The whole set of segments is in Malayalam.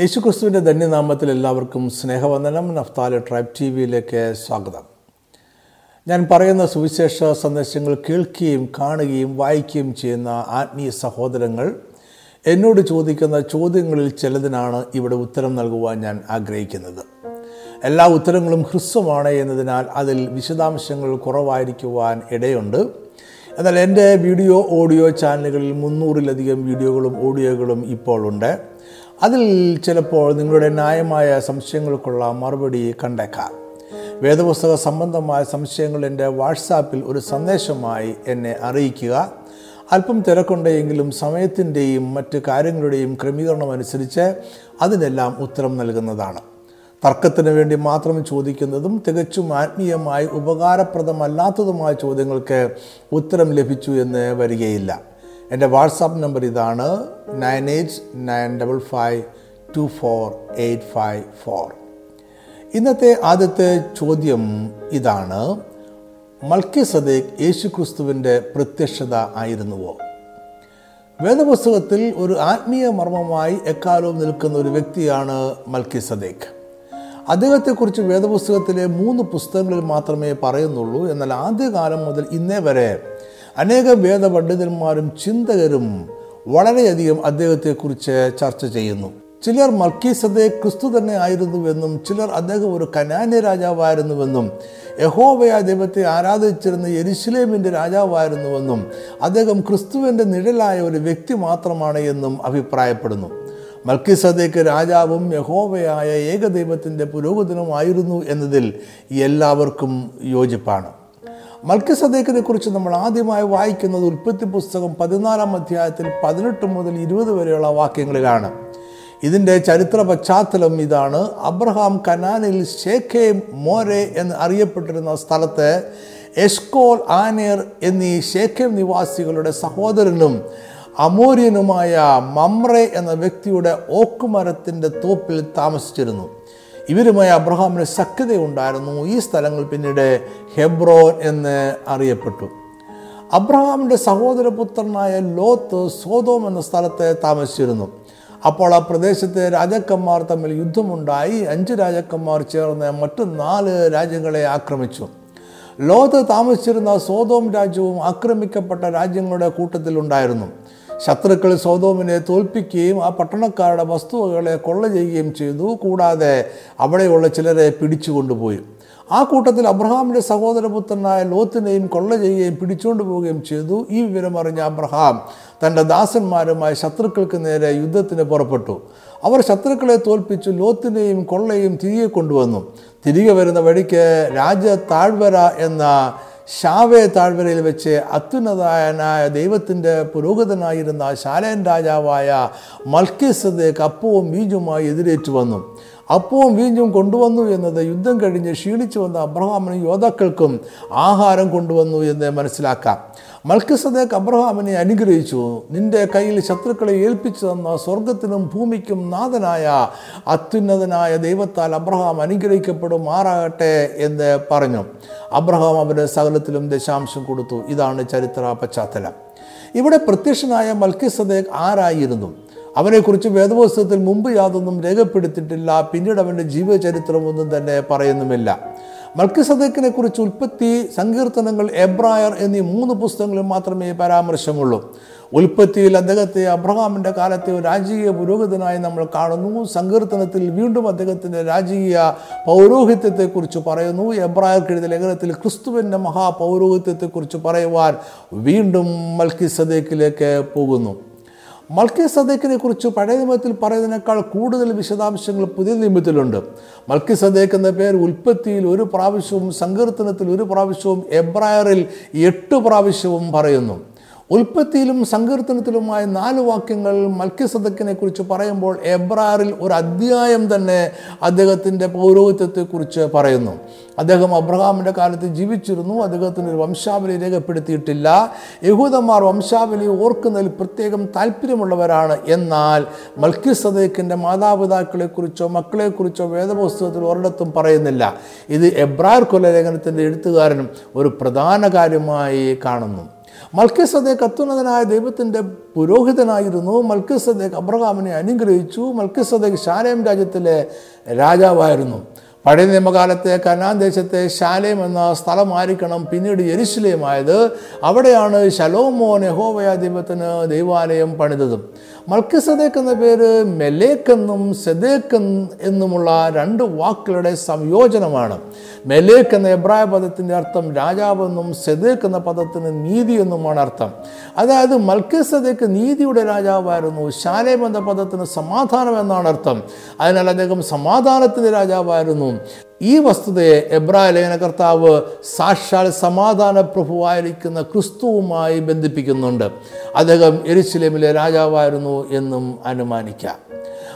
യേശുക്രിസ്തുവിന്റെ ധന്യനാമത്തിൽ എല്ലാവർക്കും സ്നേഹവന്ദനം. നഫ്താല ട്രൈബ് ടി വിയിലേക്ക് സ്വാഗതം. ഞാൻ പറയുന്ന സുവിശേഷ സന്ദേശങ്ങൾ കേൾക്കുകയും കാണുകയും വായിക്കുകയും ചെയ്യുന്ന ആത്മീയ സഹോദരങ്ങൾ എന്നോട് ചോദിക്കുന്ന ചോദ്യങ്ങളിൽ ചിലതിനാണ് ഇവിടെ ഉത്തരം നൽകുവാൻ ഞാൻ ആഗ്രഹിക്കുന്നത്. എല്ലാ ഉത്തരങ്ങളും ഹ്രസ്വമാണ് എന്നതിനാൽ അതിൽ വിശദാംശങ്ങൾ കുറവായിരിക്കുവാൻ ഇടയുണ്ട്. എന്നാൽ എന്റെ വീഡിയോ ഓഡിയോ ചാനലുകളിൽ മുന്നൂറിലധികം വീഡിയോകളും ഓഡിയോകളും ഇപ്പോൾ ഉണ്ട്. അതിൽ ചിലപ്പോൾ നിങ്ങളുടെ ന്യായമായ സംശയങ്ങൾക്കുള്ള മറുപടി കണ്ടേക്കാം. വേദപുസ്തക സംബന്ധമായ സംശയങ്ങൾ എന്റെ വാട്സാപ്പിൽ ഒരു സന്ദേശമായി എന്നെ അറിയിക്കുക. അല്പം തിരക്കുണ്ടെങ്കിലും സമയത്തിന്റെയും മറ്റ് കാര്യങ്ങളുടെയും ക്രമീകരണം അനുസരിച്ച് അതിനെല്ലാം ഉത്തരം നൽകുന്നതാണ്. തർക്കത്തിന് വേണ്ടി മാത്രം ചോദിക്കുന്നതും തികച്ചും ആത്മീയമായി ഉപകാരപ്രദമല്ലാത്തതുമായ ചോദ്യങ്ങൾക്ക് ഉത്തരം ലഭിച്ചു എന്ന് വരികയില്ല. എന്റെ വാട്സാപ്പ് നമ്പർ ഇതാണ് nine eight nine double five two four eight five four. ഇന്നത്തെ ആദ്യത്തെ ചോദ്യം ഇതാണ് മൽക്കി സദേഖ് യേശു ക്രിസ്തുവിന്റെ പ്രത്യക്ഷത ആയിരുന്നുവോ? വേദപുസ്തകത്തിൽ ഒരു ആത്മീയ മർമ്മമായി എക്കാലവും നിൽക്കുന്ന ഒരു വ്യക്തിയാണ് മൽക്കി സദേഖ് അദ്ദേഹത്തെക്കുറിച്ച് വേദപുസ്തകത്തിലെ മൂന്ന് പുസ്തകങ്ങളിൽ മാത്രമേ പറയുന്നുള്ളൂ. എന്നാൽ ആദ്യകാലം മുതൽ ഇന്നേ വരെ അനേക വേദപണ്ഡിതന്മാരും ചിന്തകരും വളരെയധികം അദ്ദേഹത്തെക്കുറിച്ച് ചർച്ച ചെയ്യുന്നു. ചിലർ മൽക്കീസദെ ക്രിസ്തു തന്നെ ആയിരുന്നുവെന്നും ചിലർ അദ്ദേഹം ഒരു കനാന്യ രാജാവായിരുന്നുവെന്നും യഹോവയ ദൈവത്തെ ആരാധിച്ചിരുന്ന യെരുശലേമിന്റെ രാജാവായിരുന്നുവെന്നും അദ്ദേഹം ക്രിസ്തുവിന്റെ നിഴലായ ഒരു വ്യക്തി മാത്രമാണ് എന്നും അഭിപ്രായപ്പെടുന്നു. മൽക്കിസദേക്ക് രാജാവും യഹോവയായ ഏകദൈവത്തിന്റെ പുരോഗതിനുമായിരുന്നു എന്നതിൽ എല്ലാവർക്കും യോജിപ്പാണ്. മൽക്കിസദേക്കിനെ കുറിച്ച് നമ്മൾ ആദ്യമായി വായിക്കുന്നത് ഉൽപ്പത്തി പുസ്തകം പതിനാലാം അധ്യായത്തിൽ പതിനെട്ട് മുതൽ ഇരുപത് വരെയുള്ള വാക്യങ്ങളിലാണ് ഇതിന്റെ ചരിത്ര പശ്ചാത്തലം ഇതാണ്. അബ്രഹാം കനാനിൽ ഷേഖെ മോരെ എന്ന് അറിയപ്പെട്ടിരുന്ന സ്ഥലത്ത് എസ്കോൾ ആനേർ എന്നീ ഷേഖേം നിവാസികളുടെ സഹോദരനും അമോര്യനുമായ മമ്രെ എന്ന വ്യക്തിയുടെ ഓക്കുമരത്തിന്റെ തോപ്പിൽ താമസിച്ചിരുന്നു. ഇവരുമായി അബ്രഹാമിന് സഖ്യതയുണ്ടായിരുന്നു ഈ സ്ഥലങ്ങൾ പിന്നീട് ഹെബ്രോൻ എന്ന് അറിയപ്പെട്ടു. അബ്രഹാമിന്റെ സഹോദരപുത്രനായ ലോത്ത് സോതോം എന്ന സ്ഥലത്തെ താമസിച്ചിരുന്നു. അപ്പോൾ ആ പ്രദേശത്തെ രാജാക്കന്മാർ തമ്മിൽ യുദ്ധമുണ്ടായി. അഞ്ച് രാജാക്കന്മാർ ചേർന്ന് മറ്റു നാല് രാജ്യങ്ങളെ ആക്രമിച്ചു. ലോത്ത് താമസിച്ചിരുന്ന സോതോം രാജ്യവും ആക്രമിക്കപ്പെട്ട രാജ്യങ്ങളുടെ കൂട്ടത്തിലുണ്ടായിരുന്നു. ശത്രുക്കൾ സോതോമിനെ തോൽപ്പിക്കുകയും ആ പട്ടണക്കാരുടെ വസ്തുവകളെ കൊള്ള ചെയ്യുകയും ചെയ്തു. കൂടാതെ അവിടെയുള്ള ചിലരെ പിടിച്ചു കൊണ്ടുപോയി. ആ കൂട്ടത്തിൽ അബ്രഹാമിന്റെ സഹോദരപുത്രനായ ലോത്തിനെയും കൊള്ള ചെയ്യുകയും പിടിച്ചുകൊണ്ട് പോവുകയും ചെയ്തു. ഈ വിവരം അറിഞ്ഞ അബ്രഹാം തന്റെ ദാസന്മാരുമായി ശത്രുക്കൾക്ക് നേരെ യുദ്ധത്തിന് പുറപ്പെട്ടു. അവർ ശത്രുക്കളെ തോൽപ്പിച്ചു ലോത്തിനെയും കൊള്ളയും തിരികെ കൊണ്ടുവന്നു. തിരികെ വരുന്ന വഴിക്ക് രാജ താഴ്വര എന്ന ഷാവേ താഴ്വരയിൽ വെച്ച് അത്യുന്നതനായ ദൈവത്തിന്റെ പുരോഹിതനായിരുന്ന ശാലേൻ രാജാവായ മൽക്കിസദേക്ക് അപ്പവും ബീജുമായി എതിരേറ്റു വന്നു. അപ്പവും വീഞ്ഞും കൊണ്ടുവന്നു എന്നത് യുദ്ധം കഴിഞ്ഞ് ക്ഷീണിച്ചു വന്ന അബ്രഹാമിനും യോദ്ധാക്കൾക്കും ആഹാരം കൊണ്ടുവന്നു എന്ന് മനസ്സിലാക്കാം. മൽക്കിസദേക്ക് അബ്രഹാമിനെ അനുഗ്രഹിച്ചു. നിന്റെ കയ്യിൽ ശത്രുക്കളെ ഏൽപ്പിച്ചു തന്ന സ്വർഗത്തിനും ഭൂമിക്കും നാഥനായ അത്യുന്നതനായ ദൈവത്താൽ അബ്രഹാം അനുഗ്രഹിക്കപ്പെടും മാറാകട്ടെ എന്ന് പറഞ്ഞു. അബ്രഹാം അവന് സകലത്തിലും ദശാംശം കൊടുത്തു. ഇതാണ് ചരിത്ര പശ്ചാത്തലം. ഇവിടെ പ്രത്യക്ഷനായ മൽക്കിസദേക്ക് ആരായിരുന്നു? അവനെക്കുറിച്ച് വേദപുസ്തകത്തിൽ മുമ്പ് യാതൊന്നും രേഖപ്പെടുത്തിയിട്ടില്ല. പിന്നീട് അവന്റെ ജീവചരിത്രമൊന്നും തന്നെ പറയുന്നുമില്ല. മൽക്കിസദേക്കിനെ കുറിച്ച് ഉൽപ്പത്തി സങ്കീർത്തനങ്ങൾ എബ്രായർ എന്നീ മൂന്ന് പുസ്തകങ്ങളിൽ മാത്രമേ പരാമർശമുള്ളൂ. ഉൽപ്പത്തിയിൽ അദ്ദേഹത്തെ അബ്രഹാമിന്റെ കാലത്തെ രാജകീയ പുരോഹിതനായി നമ്മൾ കാണുന്നു. സങ്കീർത്തനത്തിൽ വീണ്ടും അദ്ദേഹത്തിന്റെ രാജകീയ പൗരോഹിത്യത്തെക്കുറിച്ച് പറയുന്നു. എബ്രായർക്കെഴുതിയ ലേഖനത്തിൽ ക്രിസ്തുവിന്റെ മഹാപൗരോഹിത്യത്തെക്കുറിച്ച് പറയുവാൻ വീണ്ടും മൽക്കിസദേക്കിലേക്ക് പോകുന്നു. മൽക്കി സദേക്കിനെ കുറിച്ച് പഴയ നിയമത്തിൽ പറയുന്നതിനേക്കാൾ കൂടുതൽ വിശദാംശങ്ങൾ പുതിയ നിയമത്തിലുണ്ട്. മൽക്കി സദേക്ക് എന്ന പേര് ഉൽപ്പത്തിയിൽ ഒരു പ്രാവശ്യവും സങ്കീർത്തനത്തിൽ ഒരു പ്രാവശ്യവും എബ്രായറിൽ എട്ട് പ്രാവശ്യവും പറയുന്നു. ഉൽപ്പത്തിയിലും സങ്കീർത്തനത്തിലുമായ നാല് വാക്യങ്ങൾ മത്സ്യസദക്കിനെ കുറിച്ച് പറയുമ്പോൾ എബ്രാറിൽ ഒരു അധ്യായം തന്നെ അദ്ദേഹത്തിന്റെ പൗരോഹിത്യത്തെക്കുറിച്ച് പറയുന്നു. അദ്ദേഹം അബ്രഹാമിന്റെ കാലത്ത് ജീവിച്ചിരുന്നു. അദ്ദേഹത്തിന് ഒരു വംശാവലി രേഖപ്പെടുത്തിയിട്ടില്ല. യഹൂദന്മാർ വംശാവലി ഓർക്കുന്നതിൽ പ്രത്യേകം താല്പര്യമുള്ളവരാണ്. എന്നാൽ മൽക്കിസദേക്കിന്റെ മാതാപിതാക്കളെക്കുറിച്ചോ മക്കളെക്കുറിച്ചോ വേദപുസ്തകത്തിൽ ഒരിടത്തും പറയുന്നില്ല. ഇത് എബ്രാർ കൊലലേഖനത്തിന്റെ എഴുത്തുകാരനും ഒരു പ്രധാന കാര്യമായി കാണുന്നു. മൽക്കിസദേക്ക് അത്യുന്നതനായ ദൈവത്തിന്റെ പുരോഹിതനായിരുന്നു. മൽക്കിസദേക്ക് അബ്രഹാമിനെ അനുഗ്രഹിച്ചു. മൽക്കിസദേക്ക് ശാലേം രാജ്യത്തിലെ രാജാവായിരുന്നു. പഴയ നിയമകാലത്തെ കനാൻ ദേശത്തെ ശാലേം എന്ന സ്ഥലമായിരിക്കണം. പിന്നീട് യെരുശലേമായത്. അവിടെയാണ് ശലോമോൻ യഹോവയ ദൈവത്തിന് ദൈവാലയം പണിതതും. മൽക്കിസദേക്ക് എന്ന പേര് മെലേക്ക് എന്നും സെദേക്ക് എന്നുമുള്ള രണ്ട് വാക്കുകളുടെ സംയോജനമാണ്. മെലേക്ക് എന്ന എബ്രായ പദത്തിന്റെ അർത്ഥം രാജാവെന്നും സെദേക്ക് എന്ന പദത്തിന് നീതി എന്നുമാണ് അർത്ഥം. അതായത് മൽക്കിസദേക്ക് നീതിയുടെ രാജാവായിരുന്നു. ശാലേം എന്ന പദത്തിന് സമാധാനം എന്നാണ് അർത്ഥം. അതിനാൽ അദ്ദേഹം സമാധാനത്തിന്റെ രാജാവായിരുന്നു. ഈ വസ്തുതയെ എബ്രായ ലേഖനകർത്താവ് സാക്ഷാൽ സമാധാന പ്രഭുവായിരിക്കുന്ന ക്രിസ്തുവുമായി ബന്ധിപ്പിക്കുന്നുണ്ട്. അദ്ദേഹം എരിശിലേമിലെ രാജാവായിരുന്നു എന്നും അനുമാനിക്കാം.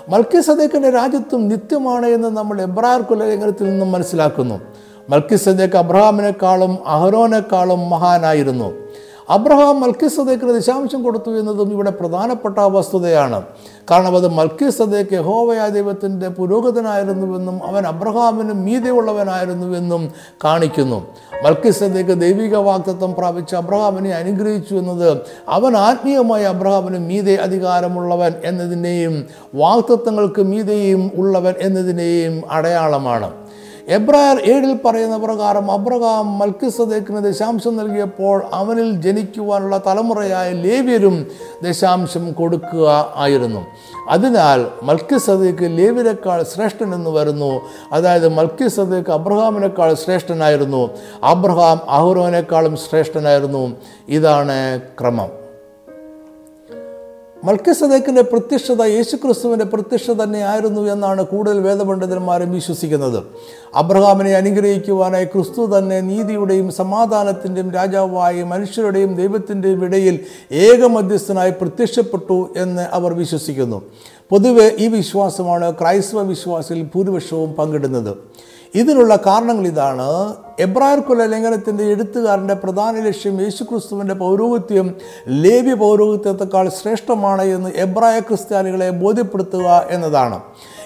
മൽക്കി സദേക്കിന്റെ രാജ്യത്വം നിത്യമാണ് എന്ന് നമ്മൾ എബ്രായർ ലേഖനത്തിൽ നിന്നും മനസ്സിലാക്കുന്നു. മൽക്കി സദേക്ക് അബ്രഹാമിനേക്കാളും അഹ്റോനേക്കാളും മഹാനായിരുന്നു. അബ്രഹാം മൽക്കി ദശാംശം കൊടുത്തു എന്നതും ഇവിടെ പ്രധാനപ്പെട്ട വസ്തുതയാണ്. കാരണം അത് മൽക്കി സദേക്ക് ദൈവത്തിന്റെ പുരോഗതനായിരുന്നുവെന്നും അവൻ അബ്രഹാമിന് മീതെയുള്ളവനായിരുന്നുവെന്നും കാണിക്കുന്നു. മൽക്കി ദൈവിക വാക്തത്വം പ്രാപിച്ച അബ്രഹാമിനെ അനുഗ്രഹിച്ചു എന്നത് അവൻ ആത്മീയമായി അബ്രഹാമിന് മീതെ അധികാരമുള്ളവൻ എന്നതിനെയും വാക്തത്വങ്ങൾക്ക് മീതെയും ഉള്ളവൻ എന്നതിനെയും അടയാളമാണ്. എബ്രായർ ഏഴിൽ പറയുന്ന പ്രകാരം അബ്രഹാം മൽക്കിസദേക്കിന് ദശാംശം നൽകിയപ്പോൾ അവനിൽ ജനിക്കുവാനുള്ള തലമുറയായ ലേവ്യരും ദശാംശം കൊടുക്കുക ആയിരുന്നു. അതിനാൽ മൽക്കിസദേക്ക് ലേവ്യരെക്കാൾ ശ്രേഷ്ഠൻ എന്ന് വരുന്നു. അതായത് മൽക്കിസദേക്ക് അബ്രഹാമിനേക്കാൾ ശ്രേഷ്ഠനായിരുന്നു. അബ്രഹാം അഹുറോനേക്കാളും ശ്രേഷ്ഠനായിരുന്നു. ഇതാണ് ക്രമം. മൽക്കസദേക്കിന്റെ പ്രത്യക്ഷത യേശുക്രിസ്തുവിന്റെ പ്രത്യക്ഷത തന്നെയായിരുന്നു എന്നാണ് കൂടുതൽ വേദപണ്ഡിതന്മാരും വിശ്വസിക്കുന്നത്. അബ്രഹാമിനെ അനുഗ്രഹിക്കുവാനായി ക്രിസ്തു തന്നെ നീതിയുടെയും സമാധാനത്തിന്റെയും രാജാവായി മനുഷ്യരുടെയും ദൈവത്തിന്റെയും ഇടയിൽ ഏക ഏകമധ്യസ്ഥനായി പ്രത്യക്ഷപ്പെട്ടു എന്ന് അവർ വിശ്വസിക്കുന്നു. പൊതുവെ ഈ വിശ്വാസമാണ് ക്രൈസ്തവ വിശ്വാസിൽ ഭൂരിപക്ഷവും പങ്കിടുന്നത്. ഇതിനുള്ള കാരണങ്ങൾ ഇതാണ്. എബ്രായർ കുല ലംഘനത്തിന്റെ എഴുത്തുകാരന്റെ പ്രധാന ലക്ഷ്യം യേശുക്രിസ്തുവിന്റെ പൗരോഹിത്യം ലേവ്യ പൗരോഹിത്യത്തെക്കാൾ ശ്രേഷ്ഠമാണ് എന്ന് എബ്രായ ക്രിസ്ത്യാനികളെ ബോധ്യപ്പെടുത്തുക എന്നതാണ്.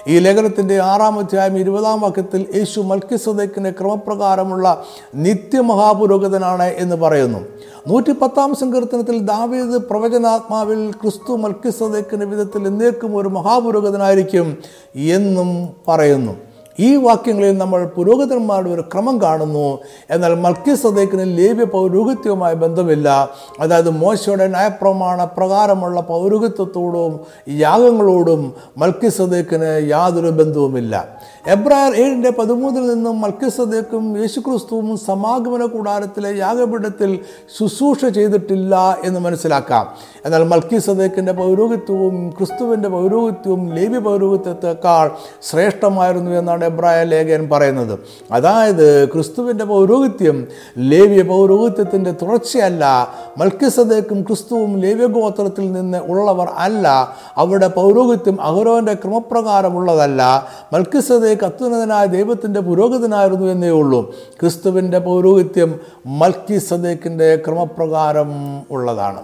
ഈ ലേഖനത്തിന്റെ ആറാം അധ്യായം ഇരുപതാം വാക്യത്തിൽ യേശു മൽക്കിസദേക്കിന്റെ ക്രമപ്രകാരമുള്ള നിത്യമഹാപുരോഹിതനാണ് എന്ന് പറയുന്നു. നൂറ്റി പത്താം സങ്കീർത്തനത്തിൽ ദാവീദ് പ്രവചനാത്മാവിൽ ക്രിസ്തു മൽക്കിസദേക്കിന്റെ വിധത്തിൽ എന്നേക്കും ഒരു മഹാപുരോഹിതനായിരിക്കും എന്നും പറയുന്നു. ഈ വാക്യങ്ങളിൽ നമ്മൾ പുരോഹിതന്മാരുടെ ഒരു ക്രമം കാണുന്നു. എന്നാൽ മൽക്കി സദേക്കിന് ലേവ്യ പൗരോഹിത്യവുമായി ബന്ധമില്ല. അതായത് മോശയുടെ നയപ്രമാണ പ്രകാരമുള്ള പൗരോഹിത്യത്തോടും യാഗങ്ങളോടും മൽക്കി സദേക്കിന് യാതൊരു ബന്ധവുമില്ല. എബ്രായർ ഏഴിന്റെ പതിമൂന്നിൽ നിന്നും മൽക്കി സദേക്കും യേശുക്രിസ്തുവും സമാഗമന കൂടാരത്തിലെ യാഗപീഠത്തിൽ ശുശ്രൂഷ ചെയ്തിട്ടില്ല എന്ന് മനസ്സിലാക്കാം. എന്നാൽ മൽക്കി സദേക്കിന്റെ പൗരോഹിത്യവും ക്രിസ്തുവിന്റെ പൗരോഹിത്യവും ലേവ്യ പൗരോഹിത്യത്തെക്കാൾ ശ്രേഷ്ഠമായിരുന്നു എന്നാണ് എബ്രായ ലേഖൻ പറയുന്നത്. അതായത് ക്രിസ്തുവിന്റെ പൗരോഹിത്യം ലേവ്യ പൗരോഹിത്യത്തിന്റെ തുടർച്ചയല്ല. മൽക്കിസദേക്കും ക്രിസ്തുവും ലേവ്യഗോത്രത്തിൽ നിന്ന് ഉള്ളവർ അല്ല. അവരുടെ പൗരോഹിത്യം അഹരോന്റെ ക്രമപ്രകാരമുള്ളതല്ല മൽക്കിസദേക്ക് അത്യുന്നതനായ ദൈവത്തിന്റെ പുരോഹിതനായിരുന്നു എന്നേ ഉള്ളൂ. ക്രിസ്തുവിന്റെ പൗരോഹിത്യം മൽക്കിസദേക്കിന്റെ ക്രമപ്രകാരം ഉള്ളതാണ്.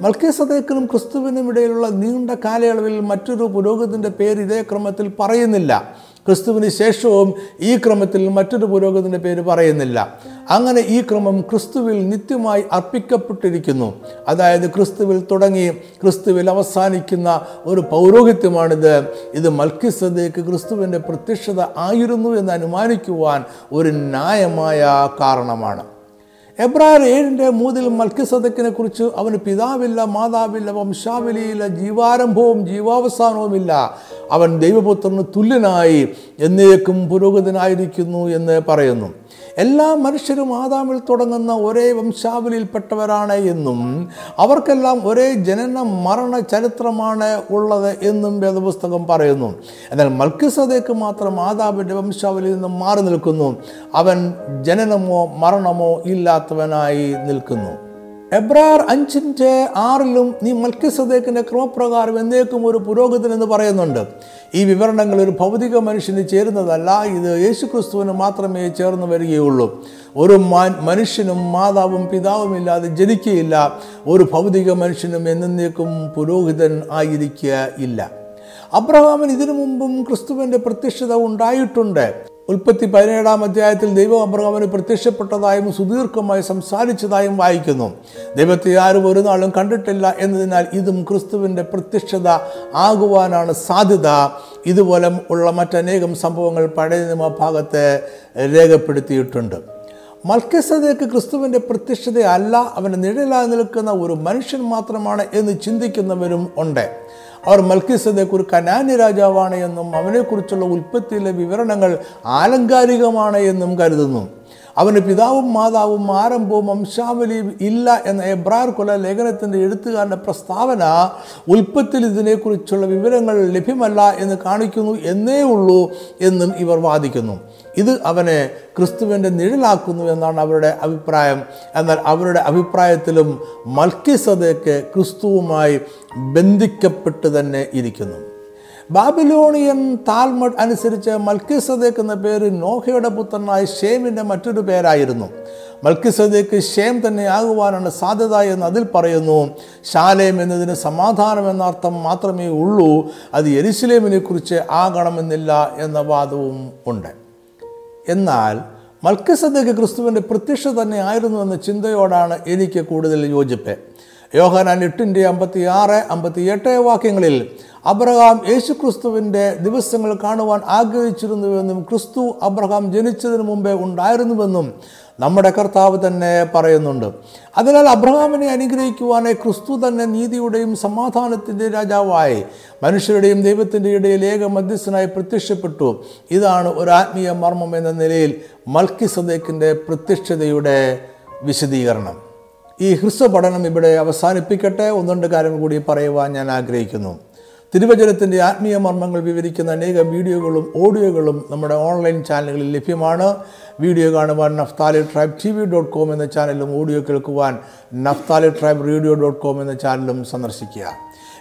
മൽക്കീസദേക്കിനും ക്രിസ്തുവിനും ഇടയിലുള്ള നീണ്ട കാലയളവിൽ മറ്റൊരു പുരോഹിതന്റെ പേര് ഇതേ ക്രമത്തിൽ പറയുന്നില്ല. ക്രിസ്തുവിന് ശേഷവും ഈ ക്രമത്തിൽ മറ്റൊരു പുരോഗതിന്റെ പേര് പറയുന്നില്ല. അങ്ങനെ ഈ ക്രമം ക്രിസ്തുവിൽ നിത്യമായി അർപ്പിക്കപ്പെട്ടിരിക്കുന്നു. അതായത് ക്രിസ്തുവിൽ തുടങ്ങി ക്രിസ്തുവിൽ അവസാനിക്കുന്ന ഒരു പൗരോഹിത്യമാണിത്. ഇത് മൽക്കിസദേക്ക് ക്രിസ്തുവിന്റെ പ്രത്യക്ഷത ആയിരുന്നു എന്ന് അനുമാനിക്കുവാൻ ഒരു ന്യായമായ കാരണമാണ്. എബ്രായർ ഏഴിന്റെ മൂന്നിൽ മൽക്കിസദക്കിനെ കുറിച്ച് അവന് പിതാവില്ല മാതാവില്ല വംശാവലിയില്ല ജീവാരംഭവും ജീവാവസാനവുമില്ല. അവൻ ദൈവപുത്രന് തുല്യനായി എന്നേക്കും പുരോഗതിനായിരിക്കുന്നു എന്ന് പറയുന്നു. എല്ലാ മനുഷ്യരും ആദാമിൽ തുടങ്ങുന്ന ഒരേ വംശാവലിയിൽപ്പെട്ടവരാണ് എന്നും അവർക്കെല്ലാം ഒരേ ജനന മരണ ചരിത്രമാണ് ഉള്ളത് എന്നും വേദപുസ്തകം പറയുന്നു. എന്നാൽ മൽക്കിസദേക്ക് മാത്രം ആദാമിന്റെ വംശാവലിയിൽ നിന്നും മാറി നിൽക്കുന്നു. അവൻ ജനനമോ മരണമോ ഇല്ലാത്തവനായി നിൽക്കുന്നു. എബ്രാർ അഞ്ചിന്റെ ആറിലും നീ മൽക്കിസദേക്കിന്റെ ക്രമപ്രകാരം എന്നേക്കും ഒരു പുരോഗതി എന്ന് പറയുന്നുണ്ട്. ഈ വിവരണങ്ങൾ ഒരു ഭൗതിക മനുഷ്യന് ചേരുന്നതല്ല ഇത് യേശുക്രിസ്തുവിന് മാത്രമേ ചേർന്ന് വരികയുള്ളൂ. ഒരു മനുഷ്യനും മാതാവും പിതാവും ഇല്ലാതെ ജനിക്കുകയില്ല ഒരു ഭൗതിക മനുഷ്യനും എന്നേക്കും പുരോഹിതൻ ആയിരിക്കുക ഇല്ല. അബ്രഹാമിന് ഇതിനു മുമ്പും ക്രിസ്തുവിന്റെ പ്രത്യക്ഷത ഉണ്ടായിട്ടുണ്ട്. ഉൽപ്പത്തി പതിനേഴാം അധ്യായത്തിൽ ദൈവം അബ്രഹാമിന് പ്രത്യക്ഷപ്പെട്ടതായും സുദീർഘമായി സംസാരിച്ചതായും വായിക്കുന്നു. ദൈവത്തെ ആരും ഒരു നാളും കണ്ടിട്ടില്ല എന്നതിനാൽ ഇതും ക്രിസ്തുവിന്റെ പ്രത്യക്ഷത ആകുവാനാണ് സാധ്യത. ഇതുപോലെ ഉള്ള മറ്റനേകം സംഭവങ്ങൾ പഴയ നിയമ ഭാഗത്ത് രേഖപ്പെടുത്തിയിട്ടുണ്ട്. മൽക്കസതയ്ക്ക് ക്രിസ്തുവിന്റെ പ്രത്യക്ഷതയല്ല അവന്റെ നിഴലായി നിൽക്കുന്ന ഒരു മനുഷ്യൻ മാത്രമാണ് എന്ന് ചിന്തിക്കുന്നവരും ഉണ്ട്. അവർ മൽക്കിസതയ്ക്ക് ഒരു കനാന്യ രാജാവാണ് എന്നും അവനെക്കുറിച്ചുള്ള ഉൽപ്പത്തിയിലെ വിവരണങ്ങൾ ആലങ്കാരികമാണ് എന്നും കരുതുന്നു. അവന് പിതാവും മാതാവും ആരംഭവും വംശാവലിയും ഇല്ല എന്ന എബ്രാർ കൊല ലേഖനത്തിന്റെ എഴുത്തുകാരന്റെ പ്രസ്താവന ഉൽപ്പത്തിൽ ഇതിനെക്കുറിച്ചുള്ള വിവരങ്ങൾ ലഭ്യമല്ല എന്ന് കാണിക്കുന്നു എന്നേ ഉള്ളൂ എന്നും ഇവർ വാദിക്കുന്നു. ഇത് അവനെ ക്രിസ്തുവിന്റെ നിഴലാക്കുന്നു എന്നാണ് അവരുടെ അഭിപ്രായം. എന്നാൽ അവരുടെ അഭിപ്രായത്തിലും മൽക്കിസതയ്ക്ക് ക്രിസ്തുവുമായി ബന്ധിക്കപ്പെട്ട് തന്നെ ഇരിക്കുന്നു. ബാബിലോണിയൻ താൽമഡ് അനുസരിച്ച് മൽക്കിസദേക്ക് എന്ന പേര് നോഹയുടെ പുത്രനായ ഷേമിന്റെ മറ്റൊരു പേരായിരുന്നു. മൽക്കിസദേക്ക് ഷേം തന്നെ ആകുവാനാണ് സാധ്യത എന്ന് അതിൽ പറയുന്നു. ശാലേം എന്നതിന് സമാധാനം എന്നർത്ഥം മാത്രമേ ഉള്ളൂ. അത് എരിശിലേമിനെ കുറിച്ച് ആകണമെന്നില്ല എന്ന വാദവും ഉണ്ട്. എന്നാൽ മൽക്കിസദേക്ക് ക്രിസ്തുവിന്റെ പ്രത്യക്ഷ തന്നെ ആയിരുന്നു എന്ന ചിന്തയോടാണ് എനിക്ക് കൂടുതൽ യോജിപ്പ്. യോഹനാൻ എട്ടിന്റെ അമ്പത്തി ആറ് അമ്പത്തി എട്ട് വാക്യങ്ങളിൽ അബ്രഹാം യേശു ക്രിസ്തുവിന്റെ ദിവസങ്ങൾ കാണുവാൻ ആഗ്രഹിച്ചിരുന്നുവെന്നും ക്രിസ്തു അബ്രഹാം ജനിച്ചതിന് മുമ്പേ ഉണ്ടായിരുന്നുവെന്നും നമ്മുടെ കർത്താവ് തന്നെ പറയുന്നുണ്ട്. അതിനാൽ അബ്രഹാമിനെ അനുഗ്രഹിക്കുവാനായി ക്രിസ്തു തന്നെ നീതിയുടെയും സമാധാനത്തിന്റെ രാജാവായി മനുഷ്യരുടെയും ദൈവത്തിന്റെ ഇടയിൽ ഏക മധ്യസ്ഥനായി പ്രത്യക്ഷപ്പെട്ടു. ഇതാണ് ഒരു ആത്മീയ മർമ്മം എന്ന നിലയിൽ മൽക്കി സദേക്കിന്റെ പ്രത്യക്ഷതയുടെ വിശദീകരണം. ഈ ഹ്രസ്വ പഠനം ഇവിടെ അവസാനിപ്പിക്കട്ടെ. ഒന്ന് രണ്ട് കാര്യങ്ങൾ കൂടി പറയുവാൻ ഞാൻ ആഗ്രഹിക്കുന്നു. തിരുവചനത്തിന്റെ ആത്മീയ മർമ്മങ്ങൾ വിവരിക്കുന്ന അനേകം വീഡിയോകളും ഓഡിയോകളും നമ്മുടെ ഓൺലൈൻ ചാനലുകളിൽ ലഭ്യമാണ്. വീഡിയോ കാണുവാൻ Naphtali tribe T V dot com എന്ന ചാനലും ഓഡിയോ കേൾക്കുവാൻ Naphtali tribe radio dot com എന്ന ചാനലും സന്ദർശിക്കുക.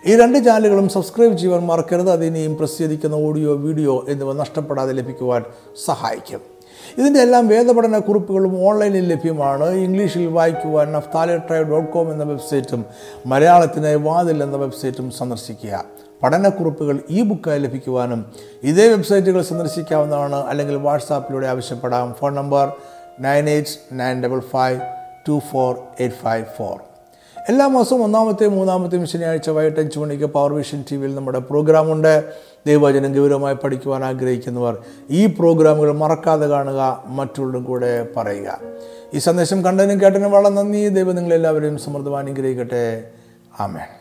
ഈ രണ്ട് ചാനലുകളും സബ്സ്ക്രൈബ് ചെയ്യുവാൻ മറക്കരുത്. അതിനെയും പ്രസിദ്ധീകരിക്കുന്ന ഓഡിയോ വീഡിയോ എന്നിവ നഷ്ടപ്പെടാതെ ലഭിക്കുവാൻ സഹായിക്കും. ഇതിന്റെ എല്ലാം വേദപഠന കുറിപ്പുകളും ഓൺലൈനിൽ ലഭ്യമാണ്. ഇംഗ്ലീഷിൽ വായിക്കുവാൻ നഫ്താലി ട്രൈവ് ഡോട്ട് കോം എന്ന വെബ്സൈറ്റും മലയാളത്തിനായി വാതിൽ എന്ന വെബ്സൈറ്റും സന്ദർശിക്കുക. പഠനക്കുറിപ്പുകൾ ഇ ബുക്കായി ലഭിക്കുവാനും ഇതേ വെബ്സൈറ്റുകൾ സന്ദർശിക്കാവുന്നതാണ്. അല്ലെങ്കിൽ വാട്സാപ്പിലൂടെ ആവശ്യപ്പെടാം. Phone number nine eight nine double five two four eight five four. എല്ലാ മാസവും ഒന്നാമത്തെയും മൂന്നാമത്തെയും ശനിയാഴ്ച വൈകിട്ട് അഞ്ച് മണിക്ക് പവർ വിഷൻ ടി വിയിൽ നമ്മുടെ പ്രോഗ്രാമുണ്ട് ദൈവവചനം ഗൗരവമായി പഠിക്കുവാൻ ആഗ്രഹിക്കുന്നവർ ഈ പ്രോഗ്രാമുകൾ മറക്കാതെ കാണുക മറ്റുള്ളവരും കൂടെ പറയുക. ഈ സന്ദേശം കണ്ടതിനും കേട്ടതിനും വളരെ നന്ദി. ദൈവം നിങ്ങളെല്ലാവരെയും സമൃദ്ധമാനുഗ്രഹിക്കട്ടെ ആമേൻ.